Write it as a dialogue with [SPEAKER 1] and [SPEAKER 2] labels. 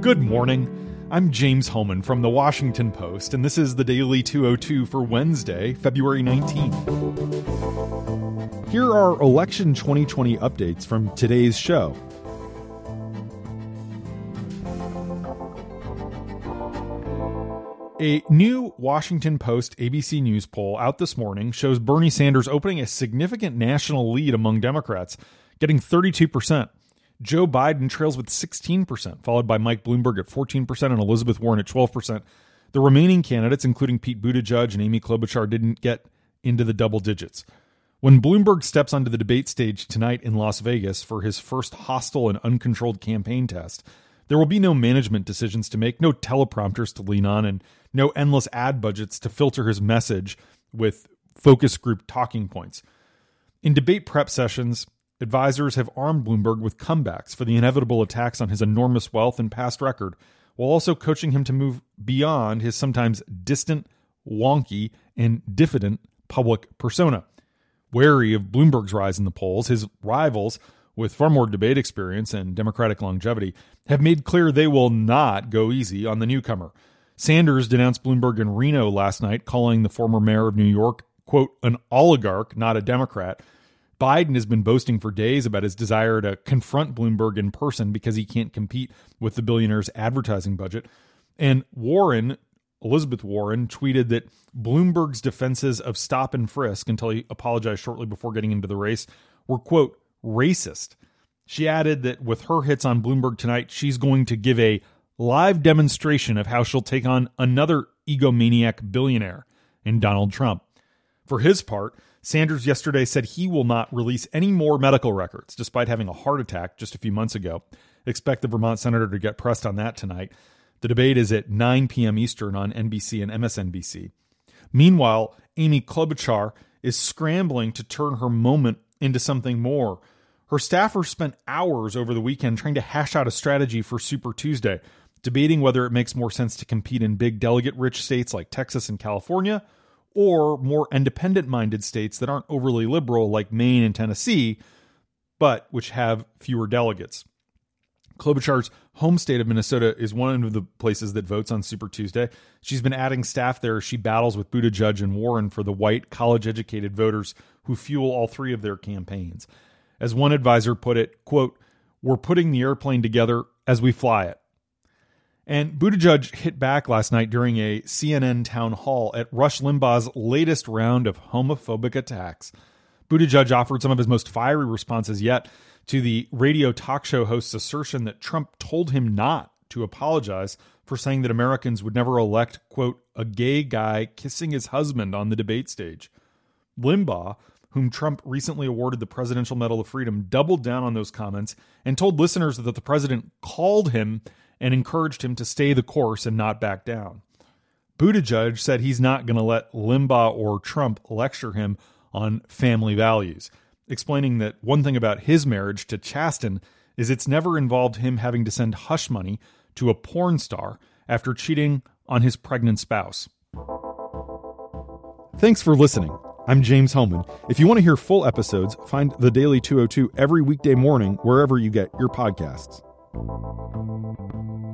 [SPEAKER 1] Good morning. I'm James Hohmann from the Washington Post, and this is the Daily 202 for Wednesday, February 19th. Here are election 2020 updates from today's show. A new Washington Post ABC News poll out this morning shows Bernie Sanders opening a significant national lead among Democrats, getting 32%. Joe Biden trails with 16%, followed by Mike Bloomberg at 14% and Elizabeth Warren at 12%. The remaining candidates, including Pete Buttigieg and Amy Klobuchar, didn't get into the double digits. When Bloomberg steps onto the debate stage tonight in Las Vegas for his first hostile and uncontrolled campaign test, there will be no management decisions to make, no teleprompters to lean on, and no endless ad budgets to filter his message with focus group talking points. In debate prep sessions, Advisors have armed Bloomberg with comebacks for the inevitable attacks on his enormous wealth and past record, while also coaching him to move beyond his sometimes distant, wonky, and diffident public persona. Wary of Bloomberg's rise in the polls, his rivals, with far more debate experience and Democratic longevity, have made clear they will not go easy on the newcomer. Sanders denounced Bloomberg in Reno last night, calling the former mayor of New York, quote, an oligarch, not a Democrat, Biden has been boasting for days about his desire to confront Bloomberg in person because he can't compete with the billionaire's advertising budget. And Warren, Elizabeth Warren, tweeted that Bloomberg's defenses of stop and frisk until he apologized shortly before getting into the race were, quote, racist. She added that with her hits on Bloomberg tonight, she's going to give a live demonstration of how she'll take on another egomaniac billionaire in Donald Trump. For his part, Sanders yesterday said he will not release any more medical records, despite having a heart attack just a few months ago. Expect the Vermont senator to get pressed on that tonight. The debate is at 9 p.m. Eastern on NBC and MSNBC. Meanwhile, Amy Klobuchar is scrambling to turn her moment into something more. Her staffers spent hours over the weekend trying to hash out a strategy for Super Tuesday, debating whether it makes more sense to compete in big delegate rich states like Texas and California or more independent minded states that aren't overly liberal, like Maine and Tennessee, but which have fewer delegates. Klobuchar's home state of Minnesota is one of the places that votes on Super Tuesday. She's been adding staff there as she battles with Buttigieg and Warren for the white, college educated voters who fuel all three of their campaigns. As one advisor put it, quote, We're putting the airplane together as we fly it. And Buttigieg hit back last night during a CNN town hall at Rush Limbaugh's latest round of homophobic attacks. Buttigieg offered some of his most fiery responses yet to the radio talk show host's assertion that Trump told him not to apologize for saying that Americans would never elect, quote, a gay guy kissing his husband on the debate stage. Limbaugh, whom Trump recently awarded the Presidential Medal of Freedom, doubled down on those comments and told listeners that the president called him and encouraged him to stay the course and not back down. Buttigieg said he's not going to let Limbaugh or Trump lecture him on family values, explaining that one thing about his marriage to Chasten is it's never involved him having to send hush money to a porn star after cheating on his pregnant spouse. Thanks for listening. I'm James Hohmann. If you want to hear full episodes, find The Daily 202 every weekday morning wherever you get your podcasts. Thank you.